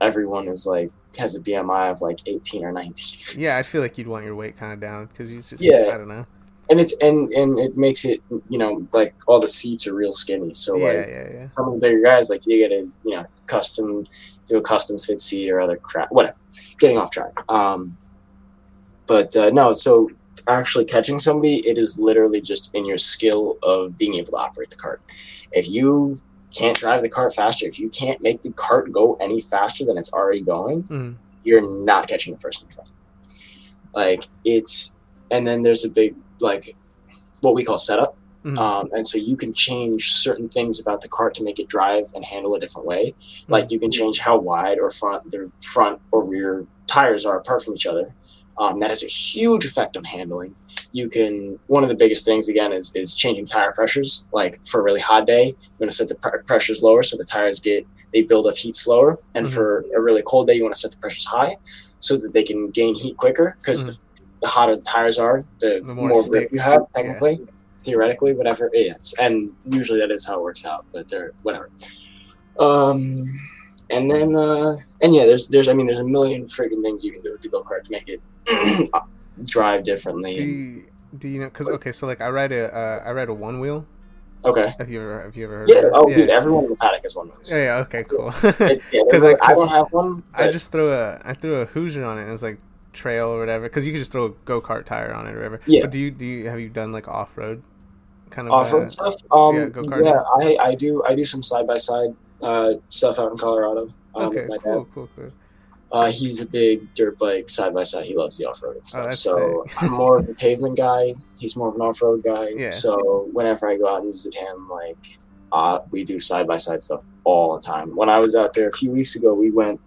everyone is like has a BMI of like 18 or 19. Yeah, I feel like you'd want your weight kind of down because you just Yeah. I don't know. And it's and and it makes it you know like all the seats are real skinny so yeah, like yeah, yeah. some of the bigger guys like you gotta you know custom do a custom fit seat or other crap whatever getting off track um but uh, no so actually catching somebody it is literally just in your skill of being able to operate the cart if you can't drive the cart faster if you can't make the cart go any faster than it's already going Mhm. you're not catching the person in front. Like it's, and then there's a big like what we call setup, Mhm. um, and so you can change certain things about the cart to make it drive and handle a different way. Like you can change how wide or front the front or rear tires are apart from each other. Um, that has a huge effect on handling. You can one of the biggest things again is is changing tire pressures. Like for a really hot day, you're going to set the pr- pressures lower so the tires get they build up heat slower. And Mhm. for a really cold day, you want to set the pressures high so that they can gain heat quicker. Because the, hotter the tires are, the, The more more, stick- grip you have. yeah. Technically, theoretically, whatever it is, and usually that is how it works out. But they're whatever. Um, and then uh, and yeah, there's there's I mean there's a million freaking things you can do with the go kart to make it *clears throat* drive differently. Do you, do you know? Because okay, so like I ride a uh, I ride a one wheel. okay. Have you ever have you ever heard? Yeah. of it? Oh, yeah. dude, everyone in the paddock has one of those. Yeah, yeah, okay, cool. It's- yeah, *laughs* like, I don't have one. I just threw a I threw a Hoosier on it. and It was like trail or whatever. Because you could just throw a go kart tire on it or whatever. Yeah. But do you do you have you done like off road kind of off road uh, stuff. Um, yeah, yeah. I, I do I do some side by side stuff out in Colorado. Um, Okay, with my dad. cool, cool, cool. Uh, he's a big dirt bike side by side. He loves the off road stuff. Oh, so. I'm more of a pavement guy. He's more of an off road guy. *laughs* Yeah. So whenever I go out and visit him, like uh, we do side by side stuff all the time. When I was out there a few weeks ago, we went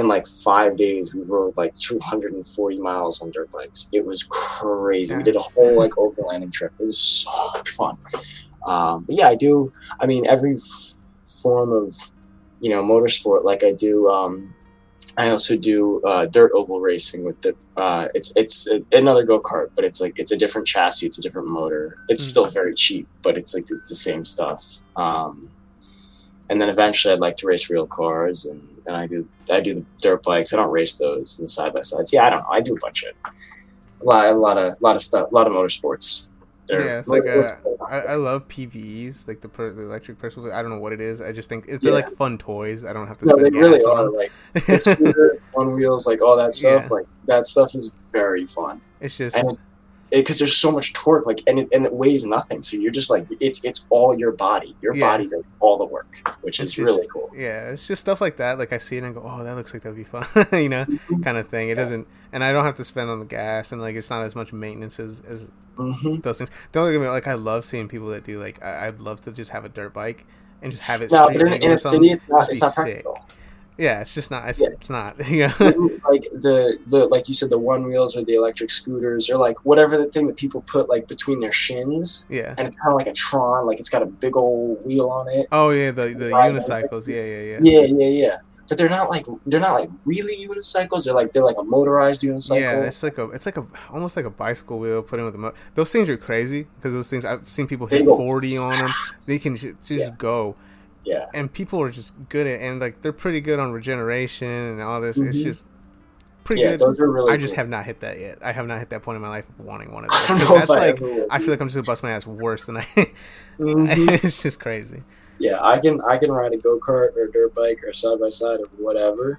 in like five days. We rode like 240 miles on dirt bikes. It was crazy. We did a whole like overlanding trip. It was so much fun. Um, but yeah, I do. I mean, every f- form of you know motorsport, like I do. Um, I also do uh, dirt oval racing with the. Uh, it's it's a, another go kart, but it's like it's a different chassis, it's a different motor. It's Mm. still very cheap, but it's like it's the same stuff. Um, and then eventually, I'd like to race real cars, and then I do I do the dirt bikes. I don't race those and the side by sides. Yeah, I don't know. I do a bunch of a lot, a lot of lot of stuff, a lot of motorsports. They're- Yeah, it's like a, motorsports- uh, I, I love PVEs, like the, per, the electric personal. I don't know what it is. I just think they're Yeah. like fun toys. I don't have to no, they spend really gas are. on. Like *laughs* the scooters, one wheels, like all that stuff. Yeah. Like that stuff is very fun. It's just and because there's so much torque, like and it, and it weighs nothing, so you're just like it's it's all your body. Your Yeah. body does all the work, which It's is just- really cool. yeah, it's just stuff like that. Like I see it and go, oh, that looks like that'd be fun, *laughs* you know, kind of thing. It doesn't, and I don't have to spend on the gas, and like it's not as much maintenance as as hmm those things. Don't get me like I love seeing people that do like I, I'd love to just have a dirt bike and just have it No, in, in a city, it's not it's not sick. Yeah, it's just not. It's, Yeah. it's not. *laughs* You know. like the the like you said, the one wheels or the electric scooters or like whatever the thing that people put like between their shins, yeah. and it's kind of like a Tron, like it's got a big old wheel on it. Oh yeah, the the unicycles. Yeah, yeah, yeah. Yeah, yeah, yeah. But they're not like they're not like really unicycles. They're like they're like a motorized unicycle. Yeah, it's like a, it's like a, almost like a bicycle wheel put in with a mo- Those things are crazy because those things I've seen people hit forty on them. They can ju- just Yeah. go, yeah. and people are just good at, and like they're pretty good on regeneration and all this. It's Mhm. just pretty Yeah, good. those are really. I just cool. have not hit that yet. I have not hit that point in my life of wanting one of *laughs* those. don't 'Cause know that's I like. I feel like I'm just gonna bust my ass worse than I. *laughs* Mhm. *laughs* it's just crazy. yeah, I can I can ride a go kart or a dirt bike or side by side or whatever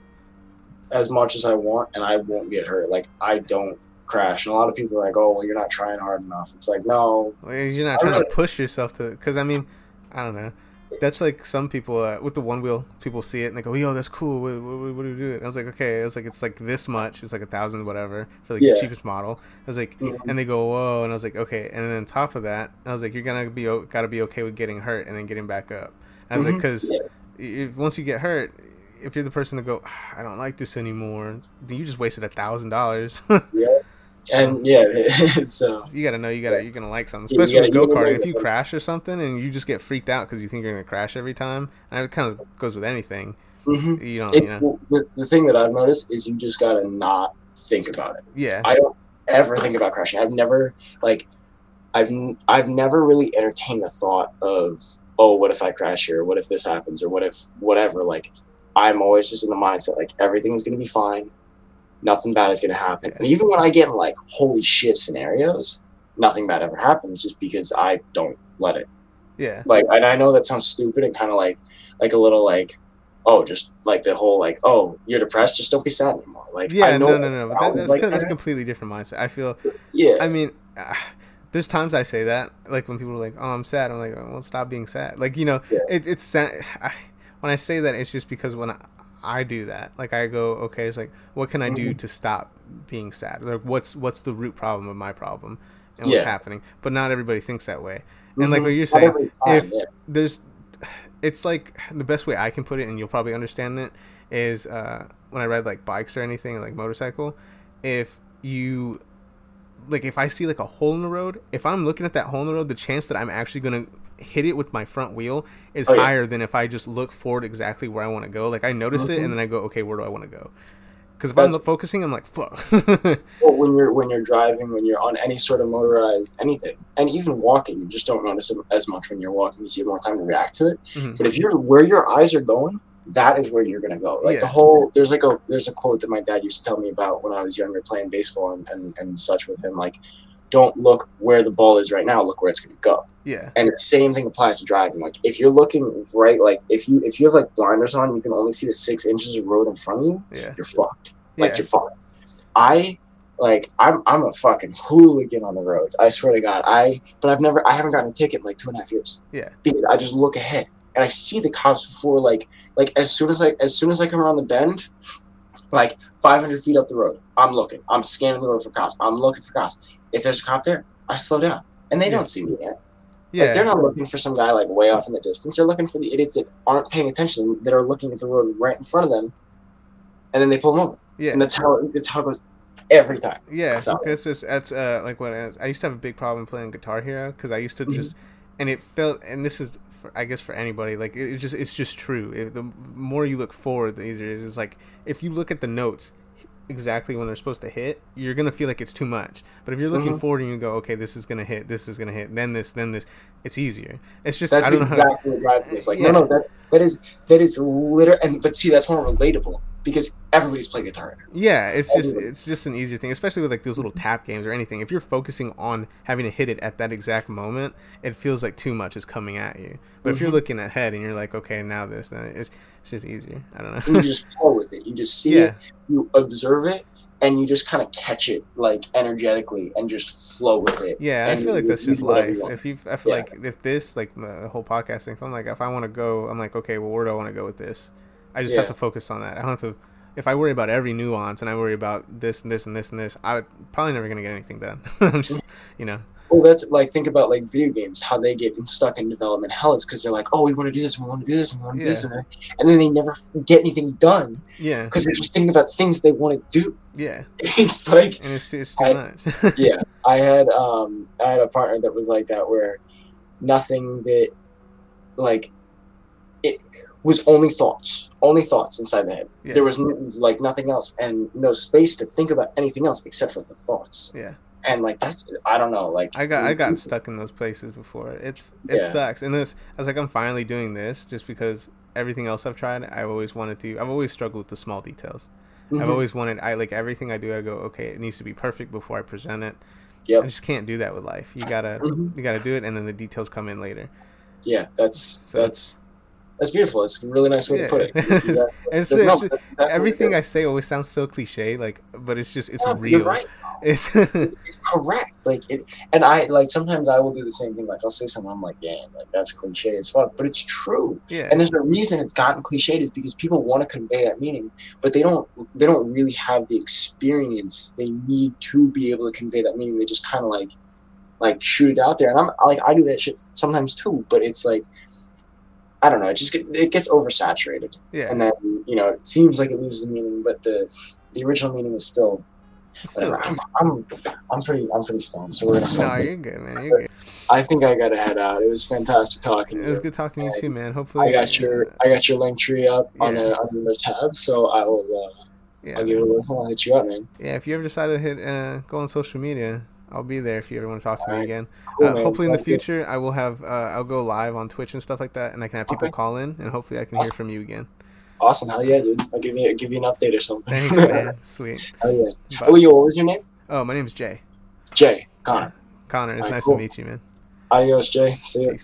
as much as I want, and I won't get hurt. Like I don't crash. And a lot of people are like, "Oh, well, you're not trying hard enough." It's like, no, Well, You're not trying really- to push yourself to, because I mean, I don't know. That's like some people uh, with the one wheel. People see it and they go, "Yo, that's cool. What, what, what do you do?" And I was like, "Okay." It's like it's like this much. It's like a thousand whatever for like Yeah. the cheapest model. I was like, Mhm. and they go, "Whoa!" And I was like, "Okay." And then on top of that, I was like, "You're gonna be gotta be okay with getting hurt and then getting back up." I was like, Mhm. 'Cause Yeah. once you get hurt, if you're the person to go, "Ah, "I don't like this anymore," then you just wasted a thousand dollars. *laughs* and yeah, *laughs* so You gotta know you gotta you're gonna like something, Yeah, especially with gotta- go karting. If you crash or something and you just get freaked out because you think you're gonna crash every time, and it kind of goes with anything. mhm. You don't, it's, you know, the, the thing that I've noticed is you just gotta not think about it. yeah, I don't ever think about crashing. I've never like I've I've never really entertained the thought of oh what if I crash here? What if this happens? Or what if whatever? Like I'm always just in the mindset like everything is gonna be fine. Nothing bad is gonna happen. And even when I get in like holy shit scenarios, nothing bad ever happens just because I don't let it. yeah, Like and I know that sounds stupid and kinda like like a little like oh just like the whole like oh you're depressed just don't be sad anymore like yeah. I know No, no, no. That, that's like, that's a completely different mindset. I feel. yeah I mean, uh, there's times I say that, like when people are like, "Oh, I'm sad," I'm like, oh, "Well, stop being sad." Like you know, Yeah. it, it's I, when I say that, it's just because when I, I do that, like I go, "Okay, it's like, what can I Mm-hmm. do to stop being sad? Like, what's what's the root problem of my problem, and what's happening?" But not everybody thinks that way. And like Mhm. what you're saying, time, if- yeah. there's it's like the best way I can put it, and you'll probably understand it is uh, when I ride like bikes or anything, like motorcycle. If you like, if I see like a hole in the road, if I'm looking at that hole in the road, the chance that I'm actually gonna hit it with my front wheel is Oh, yeah. higher than if I just look forward exactly where I want to go. Like I notice it, Mhm. and then I go, okay, where do I want to go? Because if That's- I'm focusing, I'm like, fuck. *laughs* Well, when you're when you're driving, when you're on any sort of motorized anything, and even walking, you just don't notice it as much when you're walking because you have more time to react to it. Mhm. But if you're where your eyes are going, that is where you're gonna go. Like the whole there's like a there's a quote that my dad used to tell me about when I was younger playing baseball and, and, and such with him. Like, don't look where the ball is right now. Look where it's gonna go. yeah, And the same thing applies to driving. Like if you're looking right, like if you if you have like blinders on, you can only see the six inches of road in front of you. yeah, You're fucked. Like yeah. you're fucked. I like I'm I'm a fucking hooligan on the roads. I swear to God. I but I've never I haven't gotten a ticket in like two and a half years. Yeah. Because I just look ahead and I see the cops before like like as soon as I as soon as I come around the bend, like 500 feet up the road, I'm looking. I'm scanning the road for cops. I'm looking for cops. If there's a cop there, I slow down, and they Yeah. don't see me yet. yeah. Like they're not looking for some guy like way off in the distance. They're looking for the idiots that aren't paying attention, that are looking at the road right in front of them, and then they pull them over. yeah. And that's how that's how it goes every time. Yeah, So- that's just that's uh like when I, I used to have a big problem playing Guitar Hero because I used to Mhm. just and it felt and this is for, I guess for anybody, like it- it's just it's just true. It, the more you look forward, the easier it is. It's like if you look at the notes exactly when they're supposed to hit, you're gonna feel like it's too much. But if you're looking Mhm. forward and you go, okay, this is gonna hit, this is gonna hit, then this, then this, it's easier. It's just That's I don't know. How, exactly what drives me. It's like Yeah. no, no, that that is that is literal. And but see, that's more relatable because everybody's playing guitar. Yeah, it's just it's just an easier thing, especially with like those little tap games or anything. If you're focusing on having to hit it at that exact moment, it feels like too much is coming at you. But if you're Mhm. looking ahead and you're like, okay, now this, then it's it's just easier. I don't know. you just *laughs* flow with it. You just see Yeah. it, you observe it, and you just kind of catch it like energetically and just flow with it. Yeah, I feel like that's just life. If you, I feel Yeah. like if this, like the whole podcasting, if I'm like, if I want to go, I'm like, okay, well, where do I want to go with this? I just have to focus on that. I don't have to. If I worry about every nuance and I worry about this and this and this and this, I'm probably never gonna get anything done. *laughs* I'm just, you know, Well, that's like think about like video games, how they get stuck in development hell. It's because they're like, oh, we want to do this, we want to do this, we want to do this, and, then- and then they never get anything done yeah, because they're just thinking about things they want to do. yeah, *laughs* It's like and it's it's too I- much. *laughs* yeah, I had um I had a partner that was like that where nothing that like it was only thoughts, only thoughts inside the head. Yeah. There was n- like nothing else and no space to think about anything else except for the thoughts. yeah. And like that's I don't know, like I got I got stuck in those places before. It's it Yeah. sucks. And this I was like I'm finally doing this just because everything else I've tried I've always wanted to I've always struggled with the small details. I've Mhm. always wanted I like everything I do I go okay it needs to be perfect before I present it. Yep. I just can't do that with life. You got to Mhm. you got to do it and then the details come in later. Yeah, that's So- that's that's beautiful. It's a really nice way Yeah. to put it. *laughs* It's- And it's, No, it's everything I say always sounds so cliche like but it's just it's Yeah, real. Right. It's It's, it's correct. Like it, and I like sometimes I will do the same thing. Like I'll say something, I'm like, damn, like that's cliche as fuck, but it's true. yeah. And there's a reason it's gotten cliched is because people want to convey that meaning, but they don't. They don't really have the experience they need to be able to convey that meaning. They just kind of like, like shoot it out there. And I'm like, I do that shit sometimes too. But it's like, I don't know. It just get, it gets oversaturated, yeah. and then you know it seems like it loses the meaning, but the the original meaning is still Still, whatever. I'm, I'm I'm pretty I'm pretty stoned, so we're gonna. no, you're good, man. You're good. I think I gotta head out. It was fantastic talking. to It was good talking to you too, man. Hopefully I got your I got your link tree up on Yeah. the on the tab, so I will. Uh, yeah, I'll give it a listen. I'll hit you up, man. yeah. If you ever decide to hit uh, go on social media, I'll be there if you ever want to talk to me Alright. again. Cool, uh, hopefully in the Sounds good. future, I will have uh, I'll go live on Twitch and stuff like that, and I can have people Okay. call in, and hopefully I can hear from you again. Awesome, hell yeah, dude. I'll give you I'll give you an update or something. Thanks, *laughs* man. Sweet. hell yeah. Bye. Oh, yo, what was your name? Oh, my name's Jay. Jay Connor. Connor, it's Alright, nice cool. to meet you, man. Adios, Jay. See you.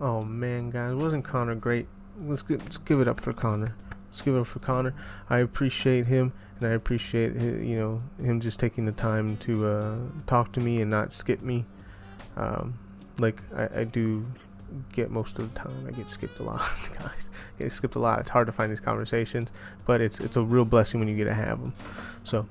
Oh man, guys, wasn't Connor great? Let's give, let's give it up for Connor. Let's give it up for Connor. I appreciate him, and I appreciate you know him just taking the time to uh, talk to me and not skip me. Um, like I, I do get most of the time. I get skipped a lot, *laughs* guys. I get skipped a lot. It's hard to find these conversations, but it's it's a real blessing when you get to have them. So,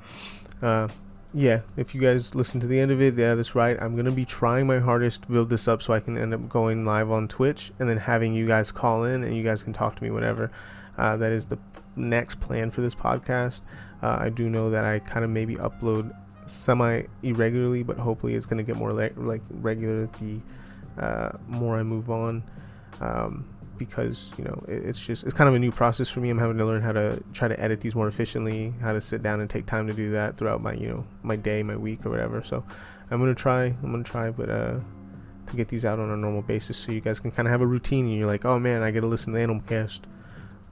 uh, yeah, if you guys listen to the end of it, yeah, that's right. I'm gonna be trying my hardest to build this up so I can end up going live on Twitch and then having you guys call in and you guys can talk to me whenever. Uh, that is the next plan for this podcast. Uh, I do know that I kind of maybe upload semi irregularly, but hopefully it's gonna get more le- like regular the uh, more I move on. Um, because you know it, it's just it's kind of a new process for me. I'm having to learn how to try to edit these more efficiently, how to sit down and take time to do that throughout my you know my day, my week, or whatever. So I'm gonna try. I'm gonna try, but uh, to get these out on a normal basis, so you guys can kind of have a routine. And you're like, oh man, I get to listen to Animal Cast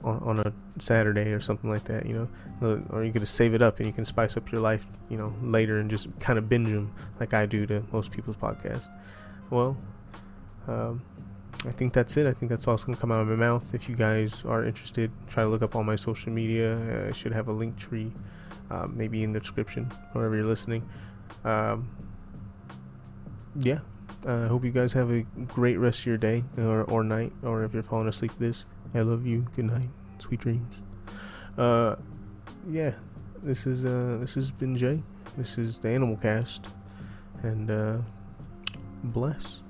on, on a Saturday or something like that, you know, or you get to save it up and you can spice up your life, you know, later and just kind of binge them like I do to most people's podcasts. Well, um, I think that's it. I think that's all that's gonna come out of my mouth. If you guys are interested, try to look up all my social media. Uh, I should have a link tree, uh, maybe in the description, wherever you're listening. Um, yeah, I hope you guys have a great rest of your day or, or night, or if you're falling asleep this. I love you. Good night. Sweet dreams. Uh, yeah, this is uh, this has been Jay. This is the Animal Cast, and uh, bless.